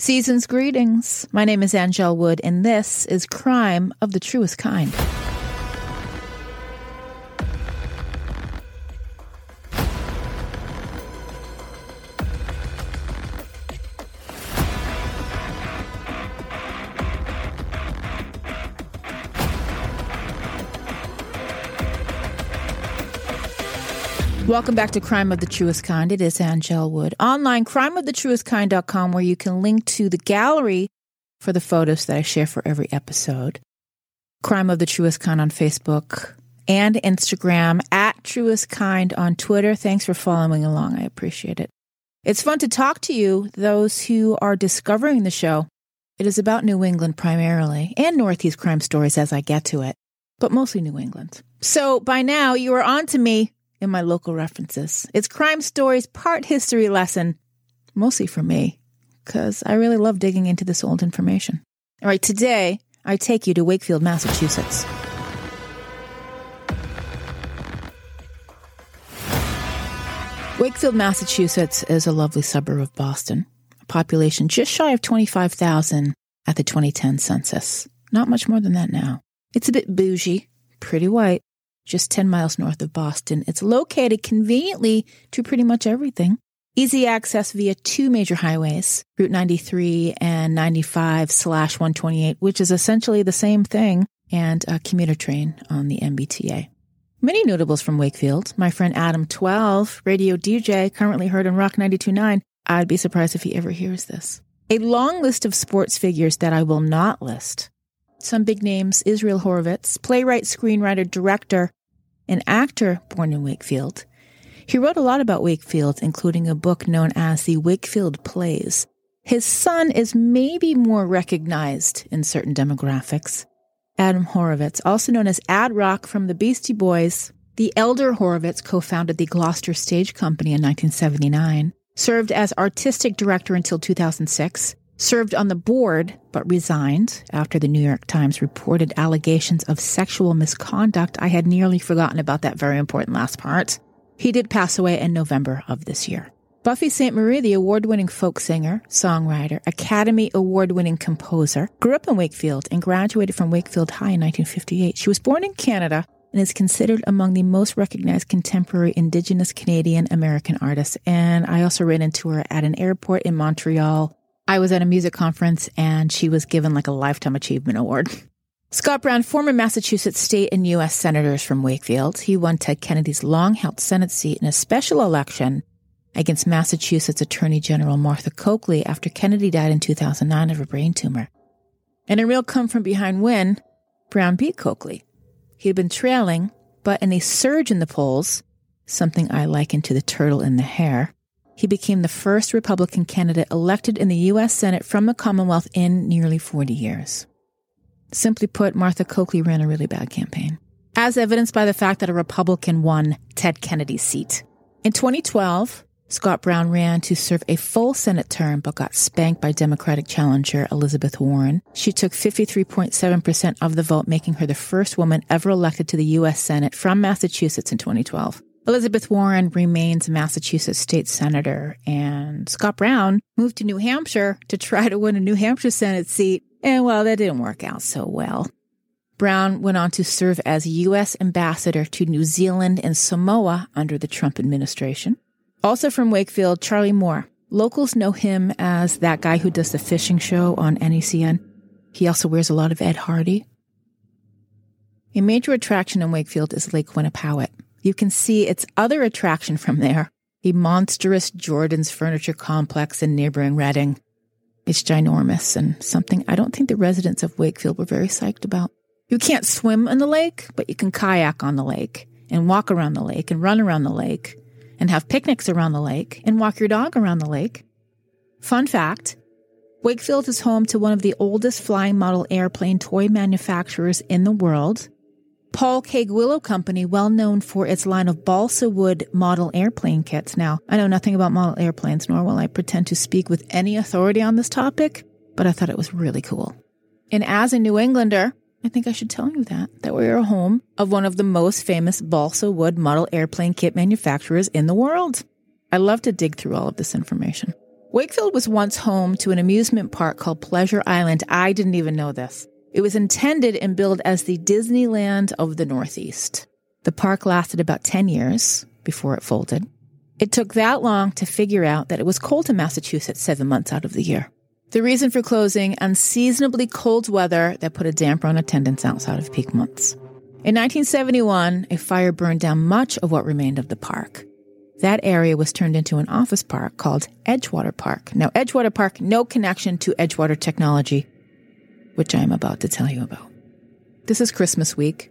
Season's greetings. My name is Angel Wood, and this is Crime of the Truest Kind. Welcome back to Crime of the Truest Kind. It is Angel Wood. Online, crimeofthetruestkind.com, where you can link to the gallery for the photos that I share for every episode. Crime of the Truest Kind on Facebook and Instagram, at Truest Kind on Twitter. Thanks for following along. I appreciate it. It's fun to talk to you, those who are discovering the show. It is about New England primarily, and Northeast crime stories as I get to it, but mostly New England. So by now, you are on to me in my local references. It's crime stories, part history lesson, mostly for me, because I really love digging into this old information. All right, today I take you to Wakefield, Massachusetts. Wakefield, Massachusetts is a lovely suburb of Boston, a population just shy of 25,000 at the 2010 census. Not much more than that now. It's a bit bougie, pretty white, just 10 miles north of Boston. It's located conveniently to pretty much everything. Easy access via two major highways, Route 93 and 95 slash 128, which is essentially the same thing, and a commuter train on the MBTA. Many notables from Wakefield. My friend Adam 12, radio DJ, currently heard on Rock 92.9. I'd be surprised if he ever hears this. A long list of sports figures that I will not list. Some big names Israel Horovitz, playwright, screenwriter, director, an actor born in Wakefield. He wrote a lot about Wakefield, including a book known as the Wakefield Plays. His son is maybe more recognized in certain demographics. Adam Horovitz, also known as Ad Rock from the Beastie Boys, the elder Horovitz co founded the Gloucester Stage Company in 1979, served as artistic director until 2006, served on the board but resigned after the New York Times reported allegations of sexual misconduct. I had nearly forgotten about that very important last part. He did pass away in November of this year. Buffy Sainte-Marie, the award winning folk singer, songwriter, Academy Award winning composer, grew up in Wakefield and graduated from Wakefield High in 1958. She was born in Canada and is considered among the most recognized contemporary Indigenous Canadian American artists. And I also ran into her at an airport in Montreal I was at a music conference and she was given like a Lifetime Achievement Award. Scott Brown, former Massachusetts state and U.S. senators from Wakefield, he won Ted Kennedy's long held Senate seat in a special election against Massachusetts Attorney General Martha Coakley after Kennedy died in 2009 of a brain tumor. In a real come from behind win, Brown beat Coakley. He had been trailing, but in a surge in the polls, something I liken to the turtle in the hare, he became the first Republican candidate elected in the U.S. Senate from the Commonwealth in nearly 40 years. Simply put, Martha Coakley ran a really bad campaign, as evidenced by the fact that a Republican won Ted Kennedy's seat. In 2012, Scott Brown ran to serve a full Senate term but got spanked by Democratic challenger Elizabeth Warren. She took 53.7% of the vote, making her the first woman ever elected to the U.S. Senate from Massachusetts in 2012. Elizabeth Warren remains a Massachusetts state senator, and Scott Brown moved to New Hampshire to try to win a New Hampshire Senate seat. And well, that didn't work out so well. Brown went on to serve as U.S. ambassador to New Zealand and Samoa under the Trump administration. Also from Wakefield, Charlie Moore. Locals know him as that guy who does the fishing show on NECN. He also wears a lot of Ed Hardy. A major attraction in Wakefield is Lake Quannapowitt. You can see its other attraction from there the monstrous Jordan's Furniture Complex in neighboring Reading. It's ginormous and something I don't think the residents of Wakefield were very psyched about. You can't swim in the lake, but you can kayak on the lake and walk around the lake and run around the lake and have picnics around the lake and walk your dog around the lake. Fun fact Wakefield is home to one of the oldest flying model airplane toy manufacturers in the world Paul Guillow Company, well known for its line of balsa wood model airplane kits. Now, I know nothing about model airplanes, nor will I pretend to speak with any authority on this topic, but I thought it was really cool. And as a New Englander, I think I should tell you that, that we are home of one of the most famous balsa wood model airplane kit manufacturers in the world. I love to dig through all of this information. Wakefield was once home to an amusement park called Pleasure Island. I didn't even know this. It was intended and billed as the Disneyland of the Northeast. The park lasted about 10 years before it folded. It took that long to figure out that it was cold in Massachusetts seven months out of the year. The reason for closing unseasonably cold weather that put a damper on attendance outside of peak months. In 1971, a fire burned down much of what remained of the park. That area was turned into an office park called Edgewater Park. Now, Edgewater Park, no connection to Edgewater technology, which I am about to tell you about. This is Christmas week.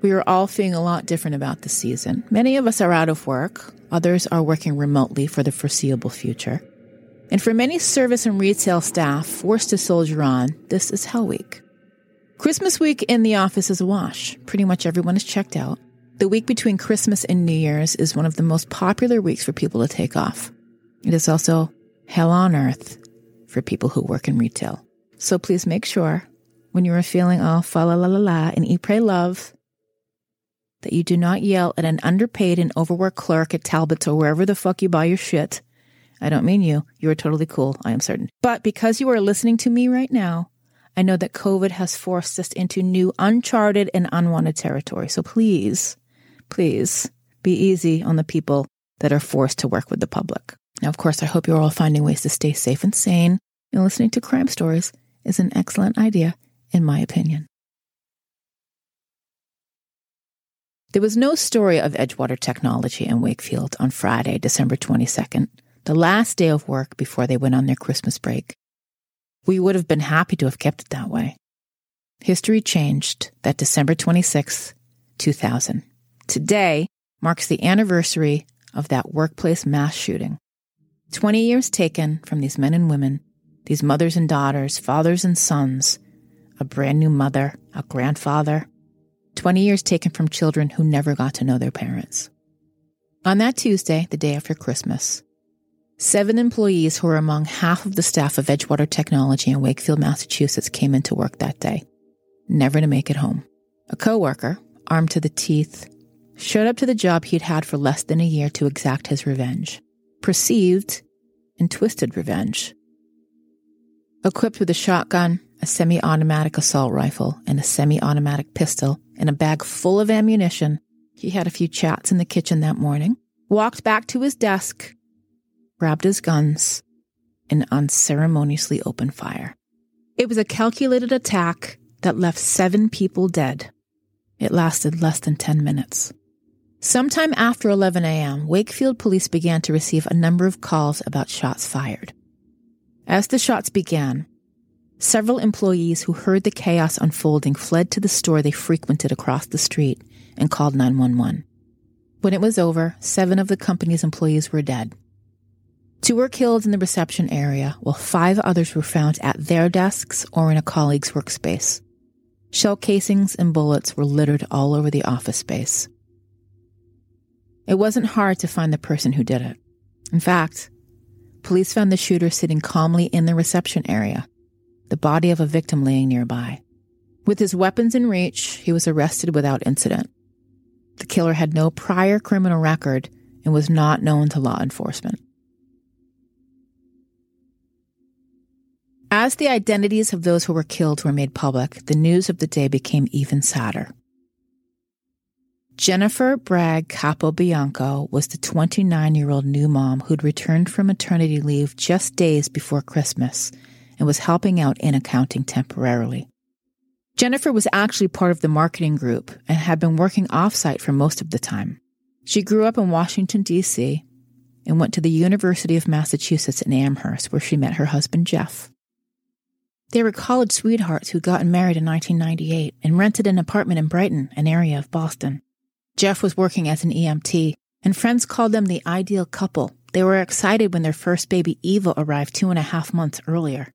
We are all feeling a lot different about the season. Many of us are out of work, others are working remotely for the foreseeable future. And for many service and retail staff forced to soldier on, this is Hell Week. Christmas week in the office is a wash. Pretty much everyone is checked out. The week between Christmas and New Year's is one of the most popular weeks for people to take off. It is also hell on earth for people who work in retail. So please make sure when you are feeling all fa la la la la and eat, pray, love, that you do not yell at an underpaid and overworked clerk at Talbot's or wherever the fuck you buy your shit. I don't mean you. You are totally cool, I am certain. But because you are listening to me right now, I know that COVID has forced us into new, uncharted, and unwanted territory. So please, please be easy on the people that are forced to work with the public. Now, of course, I hope you're all finding ways to stay safe and sane, and listening to crime stories is an excellent idea, in my opinion. There was no story of Edgewater Technology in Wakefield on Friday, December 22nd, the last day of work before they went on their Christmas break. We would have been happy to have kept it that way. History changed that December 26th, 2000. Today marks the anniversary of that workplace mass shooting. 20 years taken from these men and women, these mothers and daughters, fathers and sons, a brand new mother, a grandfather, 20 years taken from children who never got to know their parents. On that Tuesday, the day after Christmas, seven employees who were among half of the staff of Edgewater Technology in Wakefield, Massachusetts came into work that day, never to make it home. A coworker, armed to the teeth, showed up to the job he'd had for less than a year to exact his revenge. Perceived and twisted revenge. Equipped with a shotgun, a semi automatic assault rifle, and a semi automatic pistol, and a bag full of ammunition. He had a few chats in the kitchen that morning, walked back to his desk, grabbed his guns, and unceremoniously opened fire. It was a calculated attack that left seven people dead. It lasted less than 10 minutes. Sometime after 11 a.m., Wakefield police began to receive a number of calls about shots fired. As the shots began, Several employees who heard the chaos unfolding fled to the store they frequented across the street and called 911. When it was over, seven of the company's employees were dead. Two were killed in the reception area, while five others were found at their desks or in a colleague's workspace. Shell casings and bullets were littered all over the office space. It wasn't hard to find the person who did it. In fact, police found the shooter sitting calmly in the reception area, the body of a victim laying nearby. With his weapons in reach, he was arrested without incident. The killer had no prior criminal record and was not known to law enforcement. As the identities of those who were killed were made public, the news of the day became even sadder. Jennifer Bragg Capobianco was the 29 year old new mom who'd returned from maternity leave just days before Christmas and was helping out in accounting temporarily. Jennifer was actually part of the marketing group and had been working offsite for most of the time. She grew up in Washington, D.C., and went to the University of Massachusetts in Amherst, where she met her husband, Jeff. They were college sweethearts who got married in 1998 and rented an apartment in Brighton, an area of Boston. Jeff was working as an EMT, and friends called them the ideal couple. They were excited when their first baby, Eva, arrived two and a half months earlier.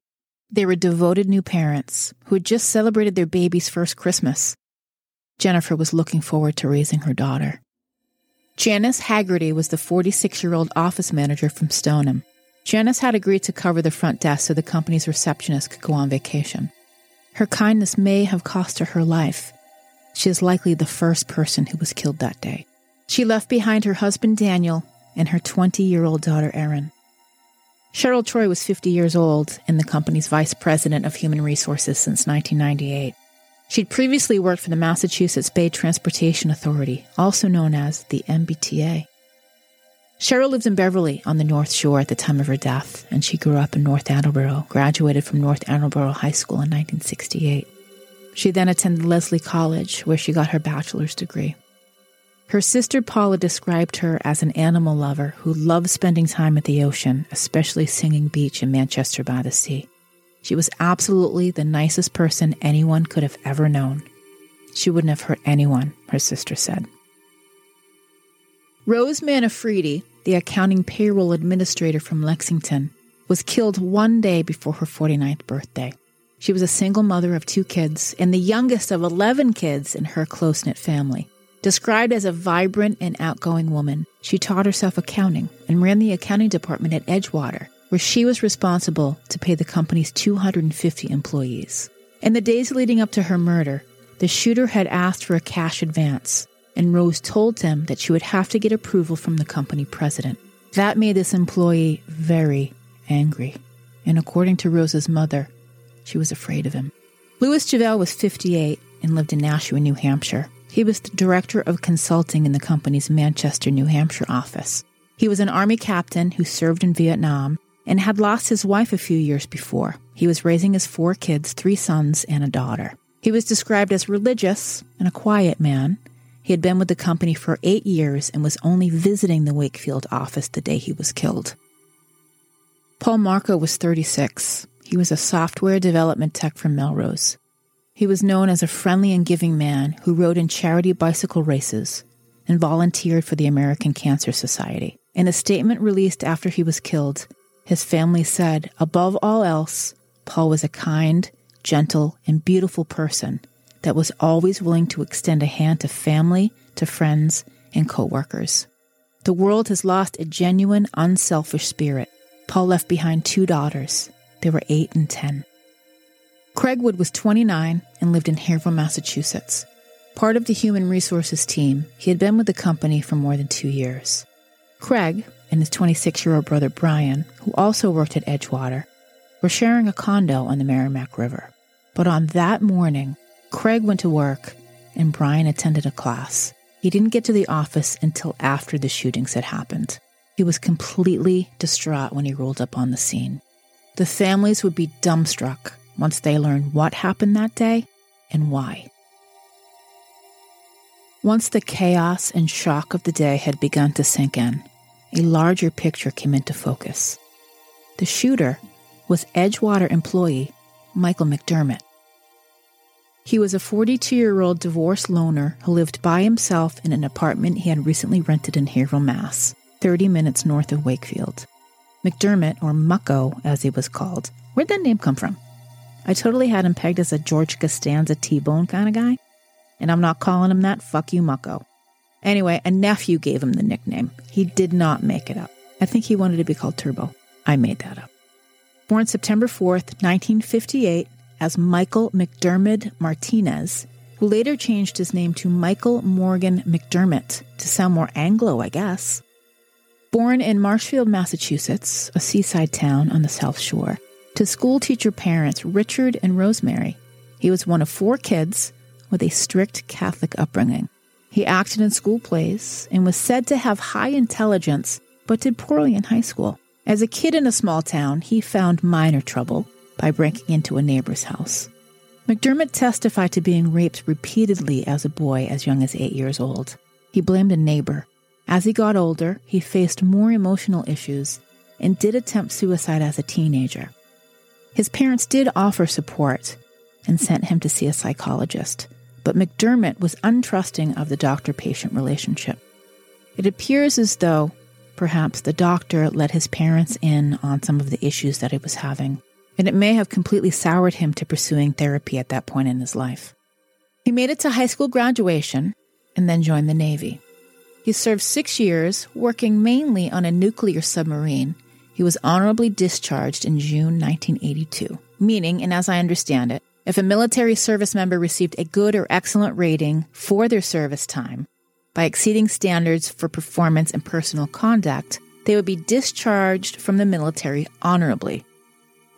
They were devoted new parents who had just celebrated their baby's first Christmas. Jennifer was looking forward to raising her daughter. Janice Haggerty was the 46 year old office manager from Stoneham. Janice had agreed to cover the front desk so the company's receptionist could go on vacation. Her kindness may have cost her her life. She is likely the first person who was killed that day. She left behind her husband Daniel and her 20 year old daughter Erin. Cheryl Troy was 50 years old and the company's vice president of human resources since 1998. She'd previously worked for the Massachusetts Bay Transportation Authority, also known as the MBTA. Cheryl lived in Beverly on the North Shore at the time of her death, and she grew up in North Attleboro, graduated from North Attleboro High School in 1968. She then attended Lesley College, where she got her bachelor's degree. Her sister Paula described her as an animal lover who loved spending time at the ocean, especially Singing Beach in Manchester by the Sea. She was absolutely the nicest person anyone could have ever known. She wouldn't have hurt anyone, her sister said. Rose Manfredi, the accounting payroll administrator from Lexington, was killed one day before her 49th birthday. She was a single mother of two kids and the youngest of 11 kids in her close knit family. Described as a vibrant and outgoing woman, she taught herself accounting and ran the accounting department at Edgewater, where she was responsible to pay the company's 250 employees. In the days leading up to her murder, the shooter had asked for a cash advance, and Rose told him that she would have to get approval from the company president. That made this employee very angry, and according to Rose's mother, she was afraid of him. Louis Javelle was 58 and lived in Nashua, New Hampshire. He was the director of consulting in the company's Manchester, New Hampshire office. He was an Army captain who served in Vietnam and had lost his wife a few years before. He was raising his four kids, three sons, and a daughter. He was described as religious and a quiet man. He had been with the company for eight years and was only visiting the Wakefield office the day he was killed. Paul Marceaux was 36. He was a software development tech from Melrose. He was known as a friendly and giving man who rode in charity bicycle races and volunteered for the American Cancer Society. In a statement released after he was killed, his family said, above all else, Paul was a kind, gentle, and beautiful person that was always willing to extend a hand to family, to friends, and coworkers. The world has lost a genuine, unselfish spirit. Paul left behind two daughters. They were 8 and 10. Craig Wood was 29 and lived in Haverhill, Massachusetts. Part of the human resources team, he had been with the company for more than two years. Craig and his 26 year old brother Brian, who also worked at Edgewater, were sharing a condo on the Merrimack River. But on that morning, Craig went to work and Brian attended a class. He didn't get to the office until after the shootings had happened. He was completely distraught when he rolled up on the scene. The families would be dumbstruck once they learn what happened that day and why. Once the chaos and shock of the day had begun to sink in, a larger picture came into focus. The shooter was Edgewater employee Michael McDermott. He was a 42 year old divorced loner who lived by himself in an apartment he had recently rented in Haverhill, Mass., 30 minutes north of Wakefield. McDermott, or Mucko as he was called, where'd that name come from? I totally had him pegged as a George Costanza T Bone kind of guy. And I'm not calling him that. Fuck you, Mucko. Anyway, a nephew gave him the nickname. He did not make it up. I think he wanted to be called Turbo. I made that up. Born September 4th, 1958, as Michael McDermott Martinez, who later changed his name to Michael Morgan McDermott to sound more Anglo, I guess. Born in Marshfield, Massachusetts, a seaside town on the South Shore, to schoolteacher parents Richard and Rosemary. He was one of four kids with a strict Catholic upbringing. He acted in school plays and was said to have high intelligence, but did poorly in high school. As a kid in a small town, he found minor trouble by breaking into a neighbor's house. McDermott testified to being raped repeatedly as a boy as young as eight years old. He blamed a neighbor. As he got older, he faced more emotional issues and did attempt suicide as a teenager. His parents did offer support and sent him to see a psychologist, but McDermott was untrusting of the doctor patient relationship. It appears as though perhaps the doctor let his parents in on some of the issues that he was having, and it may have completely soured him to pursuing therapy at that point in his life. He made it to high school graduation and then joined the Navy. He served six years, working mainly on a nuclear submarine he was honorably discharged in June 1982, meaning, and as I understand it, if a military service member received a good or excellent rating for their service time by exceeding standards for performance and personal conduct, they would be discharged from the military honorably.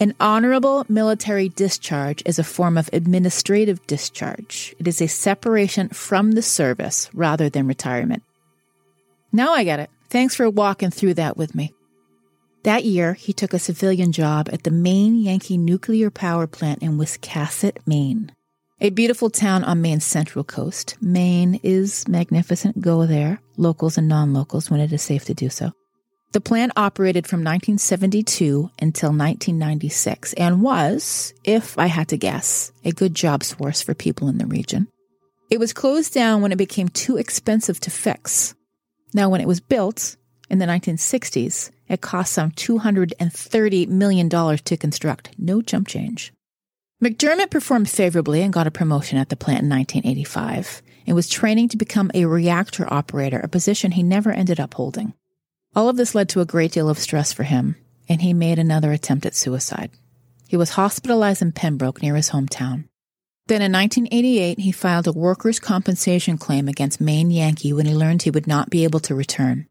An honorable military discharge is a form of administrative discharge. It is a separation from the service rather than retirement. Now I get it. Thanks for walking through that with me. That year, he took a civilian job at the Maine Yankee Nuclear Power Plant in Wiscasset, Maine. A beautiful town on Maine's central coast. Maine is magnificent. Go there, locals and non locals, when it is safe to do so. The plant operated from 1972 until 1996 and was, if I had to guess, a good job source for people in the region. It was closed down when it became too expensive to fix. Now, when it was built in the 1960s, it cost some $230 million to construct. No chump change. McDermott performed favorably and got a promotion at the plant in 1985 and was training to become a reactor operator, a position he never ended up holding. All of this led to a great deal of stress for him, and he made another attempt at suicide. He was hospitalized in Pembroke near his hometown. Then in 1988, he filed a workers' compensation claim against Maine Yankee when he learned he would not be able to return.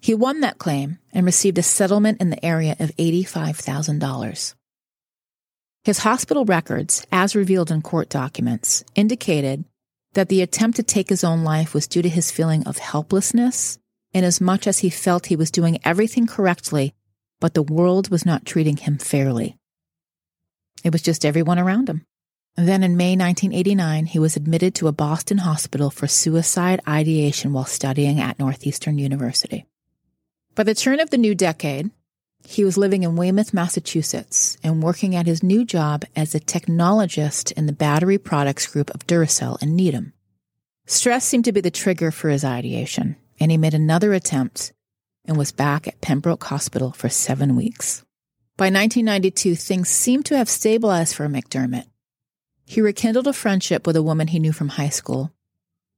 He won that claim and received a settlement in the area of $85,000. His hospital records, as revealed in court documents, indicated that the attempt to take his own life was due to his feeling of helplessness inasmuch as he felt he was doing everything correctly, but the world was not treating him fairly. It was just everyone around him. Then in May 1989, he was admitted to a Boston hospital for suicide ideation while studying at Northeastern University. By the turn of the new decade, he was living in Weymouth, Massachusetts, and working at his new job as a technologist in the battery products group of Duracell in Needham. Stress seemed to be the trigger for his ideation, and he made another attempt and was back at Pembroke Hospital for seven weeks. By 1992, things seemed to have stabilized for McDermott. He rekindled a friendship with a woman he knew from high school,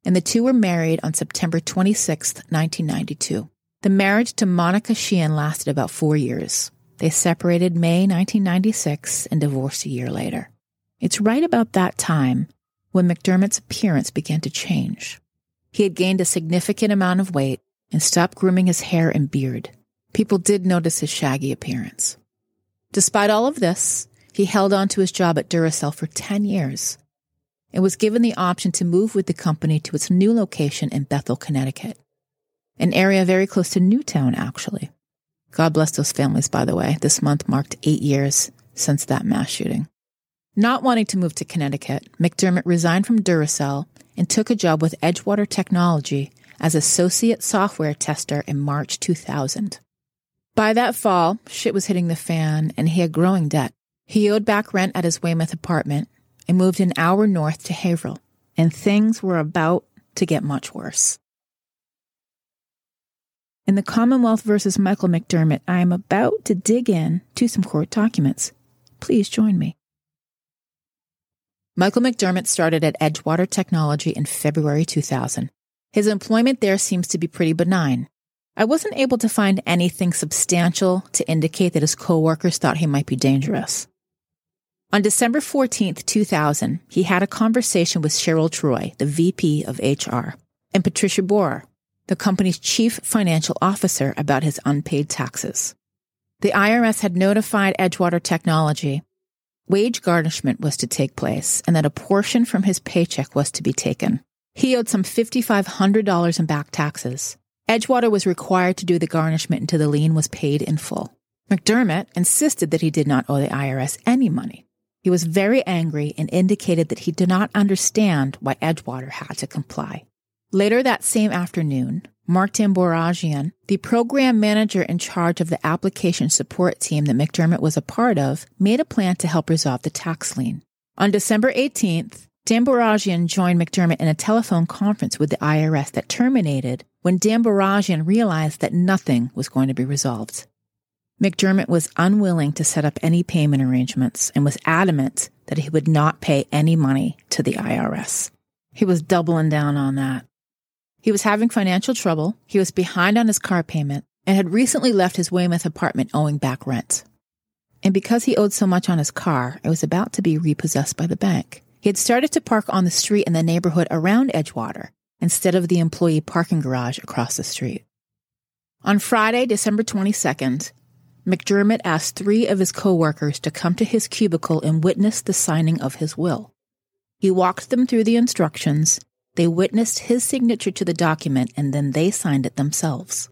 and the two were married on September 26, 1992. The marriage to Monica Sheehan lasted about four years. They separated May 1996 and divorced a year later. It's right about that time when McDermott's appearance began to change. He had gained a significant amount of weight and stopped grooming his hair and beard. People did notice his shaggy appearance. Despite all of this, he held on to his job at Duracell for 10 years and was given the option to move with the company to its new location in Bethel, Connecticut, an area very close to Newtown, actually. God bless those families, by the way. This month marked eight years since that mass shooting. Not wanting to move to Connecticut, McDermott resigned from Duracell and took a job with Edgewater Technology as associate software tester in March 2000. By that fall, shit was hitting the fan and he had growing debt. He owed back rent at his Weymouth apartment and moved an hour north to Haverhill, and things were about to get much worse. In the Commonwealth versus Michael McDermott, I am about to dig in to some court documents. Please join me. Michael McDermott started at Edgewater Technology in February 2000. His employment there seems to be pretty benign. I wasn't able to find anything substantial to indicate that his coworkers thought he might be dangerous. On December 14th, 2000, he had a conversation with Cheryl Troy, the VP of HR, and Patricia Borer, the company's chief financial officer, about his unpaid taxes. The IRS had notified Edgewater Technology wage garnishment was to take place and that a portion from his paycheck was to be taken. He owed some $5,500 in back taxes. Edgewater was required to do the garnishment until the lien was paid in full. McDermott insisted that he did not owe the IRS any money. He was very angry and indicated that he did not understand why Edgewater had to comply. Later that same afternoon, Mark Tamborajian, the program manager in charge of the application support team that McDermott was a part of, made a plan to help resolve the tax lien. On December 18th, Tamborajian joined McDermott in a telephone conference with the IRS that terminated when Tamborajian realized that nothing was going to be resolved. McDermott was unwilling to set up any payment arrangements and was adamant that he would not pay any money to the IRS. He was doubling down on that. He was having financial trouble, he was behind on his car payment, and had recently left his Weymouth apartment owing back rent. And because he owed so much on his car, it was about to be repossessed by the bank. He had started to park on the street in the neighborhood around Edgewater instead of the employee parking garage across the street. On Friday, December 22nd, McDermott asked three of his coworkers to come to his cubicle and witness the signing of his will. He walked them through the instructions, they witnessed his signature to the document, and then they signed it themselves.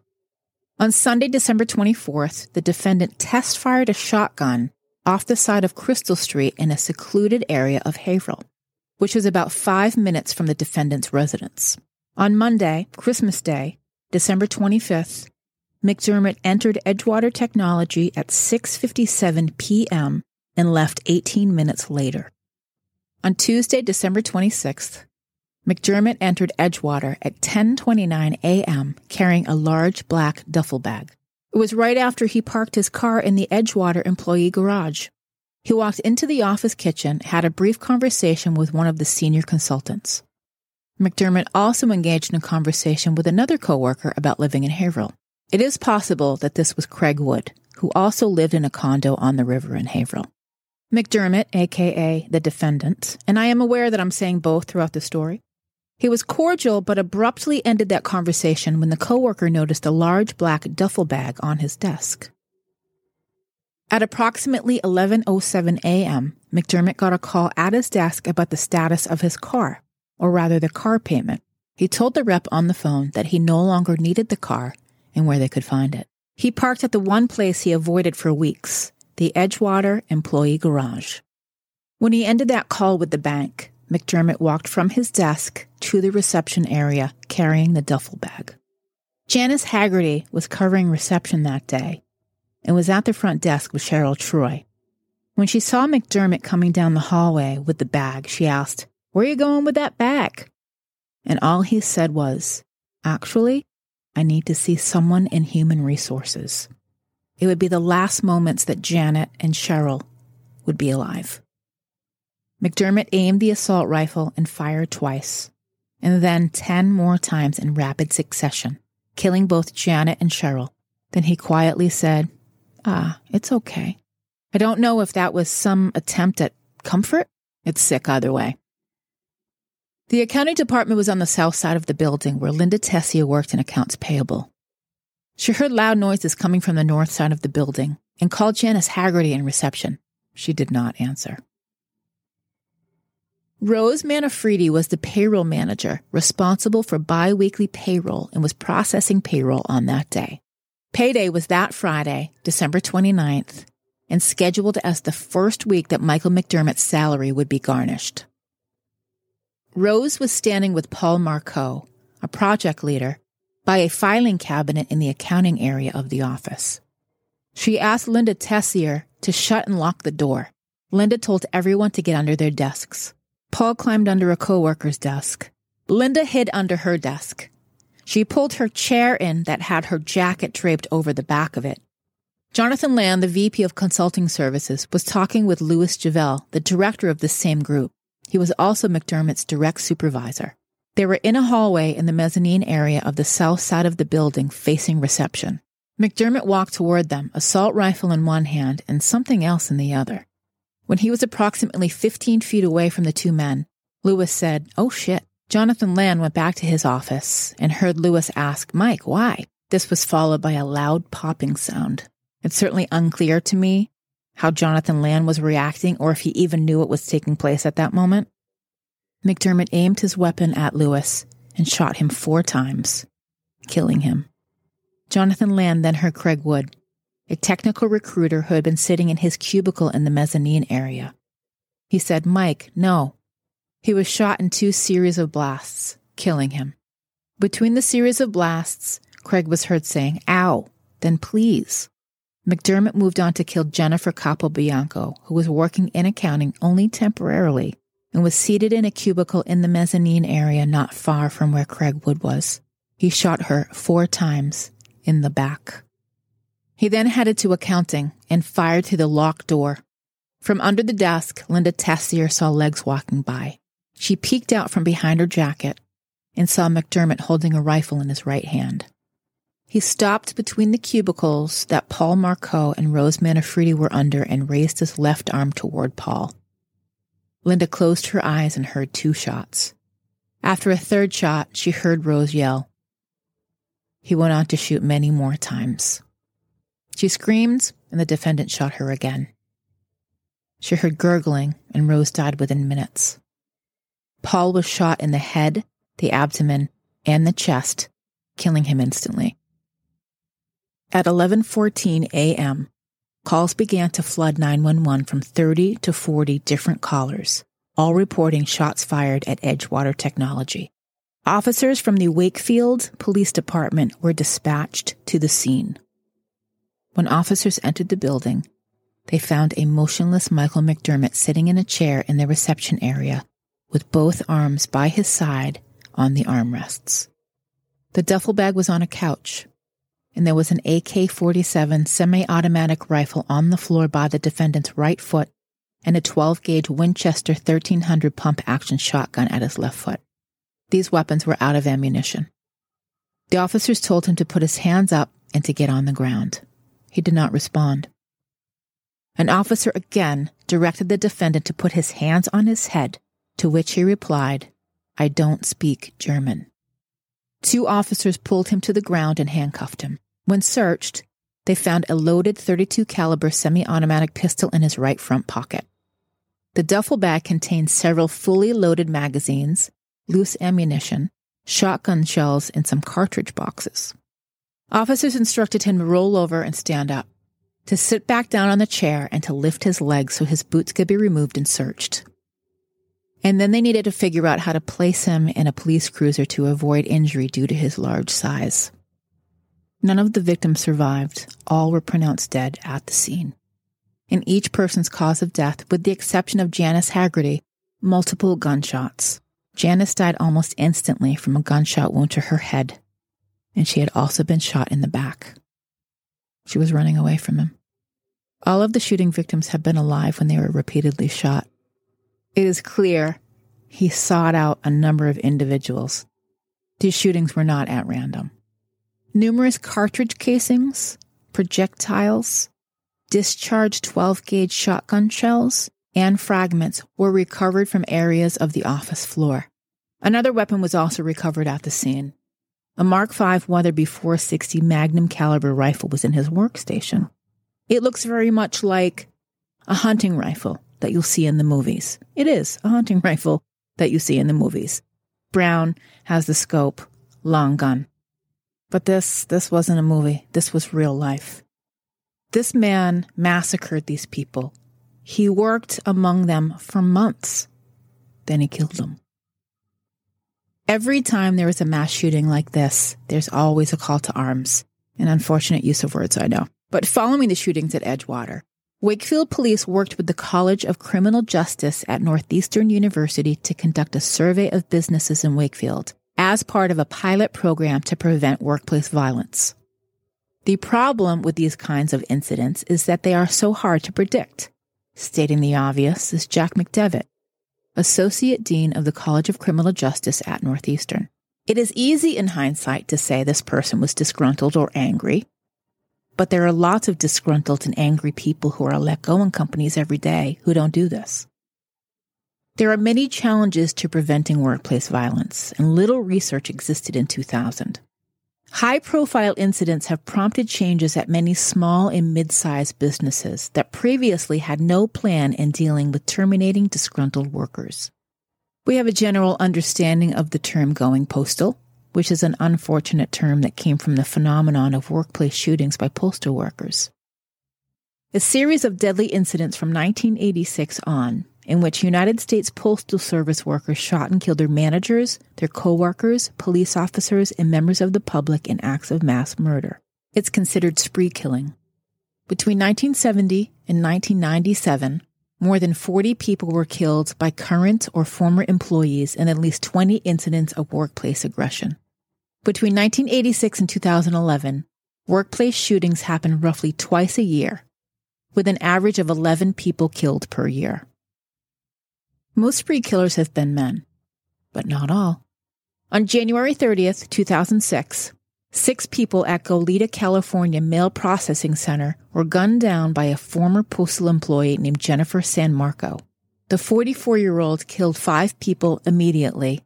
On Sunday, December 24th, the defendant test fired a shotgun off the side of Crystal Street in a secluded area of Haverhill, which was about five minutes from the defendant's residence. On Monday, Christmas Day, December 25th, McDermott entered Edgewater Technology at 6:57 p.m. and left 18 minutes later. On Tuesday, December 26th, McDermott entered Edgewater at 10:29 a.m. carrying a large black duffel bag. It was right after he parked his car in the Edgewater employee garage. He walked into the office kitchen, had a brief conversation with one of the senior consultants. McDermott also engaged in a conversation with another coworker about living in Haverhill. It is possible that this was Craig Wood, who also lived in a condo on the river in Haverhill. McDermott, aka the defendant, and I am aware that I'm saying both throughout the story. He was cordial but abruptly ended that conversation when the coworker noticed a large black duffel bag on his desk. At approximately 11:07 a.m., McDermott got a call at his desk about the status of his car, or rather the car payment. He told the rep on the phone that he no longer needed the car and where they could find it. He parked at the one place he avoided for weeks, the Edgewater employee garage. When he ended that call with the bank, McDermott walked from his desk to the reception area carrying the duffel bag. Janice Haggerty was covering reception that day and was at the front desk with Cheryl Troy. When she saw McDermott coming down the hallway with the bag, she asked, Where are you going with that bag? And all he said was, Actually, I need to see someone in human resources. It would be the last moments that Janet and Cheryl would be alive. McDermott aimed the assault rifle and fired twice, and then 10 more times in rapid succession, killing both Janet and Cheryl. Then he quietly said, Ah, it's okay. I don't know if that was some attempt at comfort. It's sick either way. The accounting department was on the south side of the building where Linda Tessier worked in accounts payable. She heard loud noises coming from the north side of the building and called Janice Haggerty in reception. She did not answer. Rose Manfredi was the payroll manager responsible for biweekly payroll and was processing payroll on that day. Payday was that Friday, December 29th, and scheduled as the first week that Michael McDermott's salary would be garnished. Rose was standing with Paul Marceaux, a project leader, by a filing cabinet in the accounting area of the office. She asked Linda Tessier to shut and lock the door. Linda told everyone to get under their desks. Paul climbed under a coworker's desk. Linda hid under her desk. She pulled her chair in that had her jacket draped over the back of it. Jonathan Land, the VP of Consulting Services, was talking with Louis Javelle, the director of the same group. He was also McDermott's direct supervisor. They were in a hallway in the mezzanine area of the south side of the building facing reception. McDermott walked toward them, assault rifle in one hand and something else in the other. When he was approximately 15 feet away from the two men, Lewis said, Oh shit. Jonathan Land went back to his office and heard Lewis ask, Mike, why? This was followed by a loud popping sound. It's certainly unclear to me how Jonathan Land was reacting or if he even knew what was taking place at that moment. McDermott aimed his weapon at Lewis and shot him four times, killing him. Jonathan Land then heard Craig Wood, a technical recruiter who had been sitting in his cubicle in the mezzanine area. He said, Mike, no. He was shot in two series of blasts, killing him. Between the series of blasts, Craig was heard saying, Ow, then please. McDermott moved on to kill Jennifer Capobianco, who was working in accounting only temporarily and was seated in a cubicle in the mezzanine area not far from where Craig Wood was. He shot her four times in the back. He then headed to accounting and fired through the locked door. From under the desk, Linda Tessier saw legs walking by. She peeked out from behind her jacket and saw McDermott holding a rifle in his right hand. He stopped between the cubicles that Paul Marceaux and Rose Manfredi were under and raised his left arm toward Paul. Linda closed her eyes and heard two shots. After a third shot, she heard Rose yell, He went on to shoot many more times. She screamed, and the defendant shot her again. She heard gurgling, and Rose died within minutes. Paul was shot in the head, the abdomen, and the chest, killing him instantly. At 11:14 a.m., calls began to flood 911 from 30 to 40 different callers, all reporting shots fired at Edgewater Technology. Officers from the Wakefield Police Department were dispatched to the scene. When officers entered the building, they found a motionless Michael McDermott sitting in a chair in the reception area with both arms by his side on the armrests. The duffel bag was on a couch, and there was an AK 47 semi automatic rifle on the floor by the defendant's right foot and a 12 gauge Winchester 1300 pump action shotgun at his left foot. These weapons were out of ammunition. The officers told him to put his hands up and to get on the ground. He did not respond. An officer again directed the defendant to put his hands on his head, to which he replied, I don't speak German. Two officers pulled him to the ground and handcuffed him. When searched, they found a loaded 32 caliber semi-automatic pistol in his right front pocket. The duffel bag contained several fully loaded magazines, loose ammunition, shotgun shells, and some cartridge boxes. Officers instructed him to roll over and stand up, to sit back down on the chair, and to lift his legs so his boots could be removed and searched. And then they needed to figure out how to place him in a police cruiser to avoid injury due to his large size. None of the victims survived. All were pronounced dead at the scene. In each person's cause of death, with the exception of Janice Haggerty, multiple gunshots. Janice died almost instantly from a gunshot wound to her head, and she had also been shot in the back. She was running away from him. All of the shooting victims had been alive when they were repeatedly shot. It is clear he sought out a number of individuals. These shootings were not at random. Numerous cartridge casings, projectiles, discharged 12 gauge shotgun shells, and fragments were recovered from areas of the office floor. Another weapon was also recovered at the scene. A Mark V Weatherby 460 Magnum caliber rifle was in his workstation. It looks very much like a hunting rifle that you'll see in the movies. It is a hunting rifle that you see in the movies. Brown has the scope, long gun. But this this wasn't a movie. This was real life. This man massacred these people. He worked among them for months. Then he killed them. Every time there is a mass shooting like this, there's always a call to arms. An unfortunate use of words, I know. But following the shootings at Edgewater, Wakefield police worked with the College of Criminal Justice at Northeastern University to conduct a survey of businesses in Wakefield as part of a pilot program to prevent workplace violence. The problem with these kinds of incidents is that they are so hard to predict. Stating the obvious is Jack McDevitt, Associate Dean of the College of Criminal Justice at Northeastern. It is easy in hindsight to say this person was disgruntled or angry, but there are lots of disgruntled and angry people who are let go in companies every day who don't do this. There are many challenges to preventing workplace violence, and little research existed in 2000. High profile incidents have prompted changes at many small and mid sized businesses that previously had no plan in dealing with terminating disgruntled workers. We have a general understanding of the term going postal, which is an unfortunate term that came from the phenomenon of workplace shootings by postal workers. A series of deadly incidents from 1986 on, in which United States Postal Service workers shot and killed their managers, their co-workers, police officers, and members of the public in acts of mass murder. It's considered spree killing. Between 1970 and 1997, more than 40 people were killed by current or former employees in at least 20 incidents of workplace aggression. Between 1986 and 2011, workplace shootings happened roughly twice a year, with an average of 11 people killed per year. Most spree killers have been men, but not all. On January 30th, 2006, Six people at Goleta, California Mail Processing Center were gunned down by a former postal employee named Jennifer San Marco. The 44 year old killed five people immediately,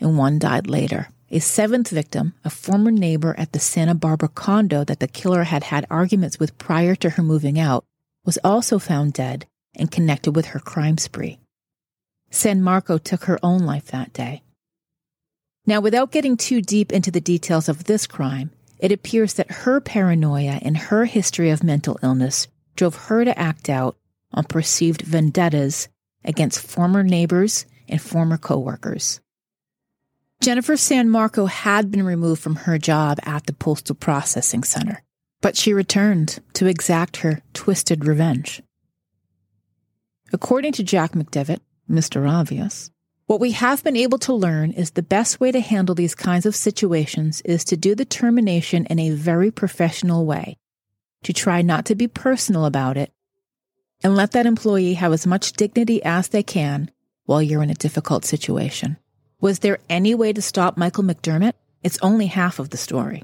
and one died later. A seventh victim, a former neighbor at the Santa Barbara condo that the killer had had arguments with prior to her moving out, was also found dead and connected with her crime spree. San Marco took her own life that day. Now, without getting too deep into the details of this crime, it appears that her paranoia and her history of mental illness drove her to act out on perceived vendettas against former neighbors and former coworkers. Jennifer San Marco had been removed from her job at the Postal Processing Center, but she returned to exact her twisted revenge. According to Jack McDevitt, Mr. Obvious, what we have been able to learn is the best way to handle these kinds of situations is to do the termination in a very professional way, to try not to be personal about it, and let that employee have as much dignity as they can while you're in a difficult situation. Was there any way to stop Michael McDermott? It's only half of the story.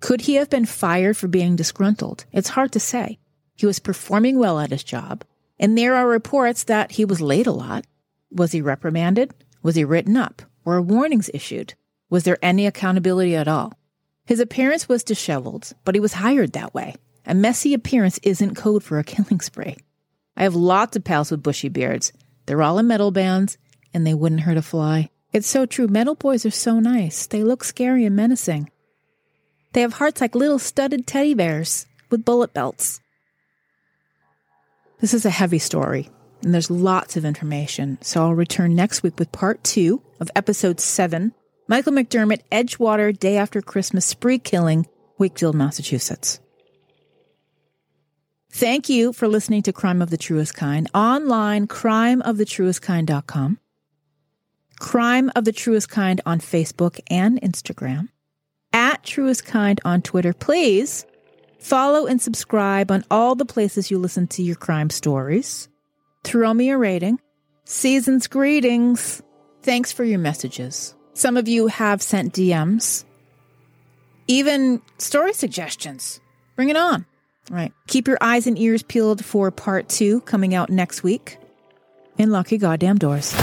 Could he have been fired for being disgruntled? It's hard to say. He was performing well at his job, and there are reports that he was late a lot. Was he reprimanded? Was he written up? Were warnings issued? Was there any accountability at all? His appearance was disheveled, but he was hired that way. A messy appearance isn't code for a killing spree. I have lots of pals with bushy beards. They're all in metal bands, and they wouldn't hurt a fly. It's so true. Metal boys are so nice. They look scary and menacing. They have hearts like little studded teddy bears with bullet belts. This is a heavy story, and there's lots of information, so I'll return next week with part two of episode seven Michael McDermott, Edgewater, Day After Christmas, Spree Killing, Wakefield, Massachusetts. Thank you for listening to Crime of the Truest Kind online, crimeofthetruestkind.com. Crime of the Truest Kind on Facebook and Instagram, at Truest Kind on Twitter. Please follow and subscribe on all the places you listen to your crime stories. Throw me a rating. Season's greetings. Thanks for your messages. Some of you have sent DMs, even story suggestions. Bring it on. All right. Keep your eyes and ears peeled for part two coming out next week. In lucky goddamn doors.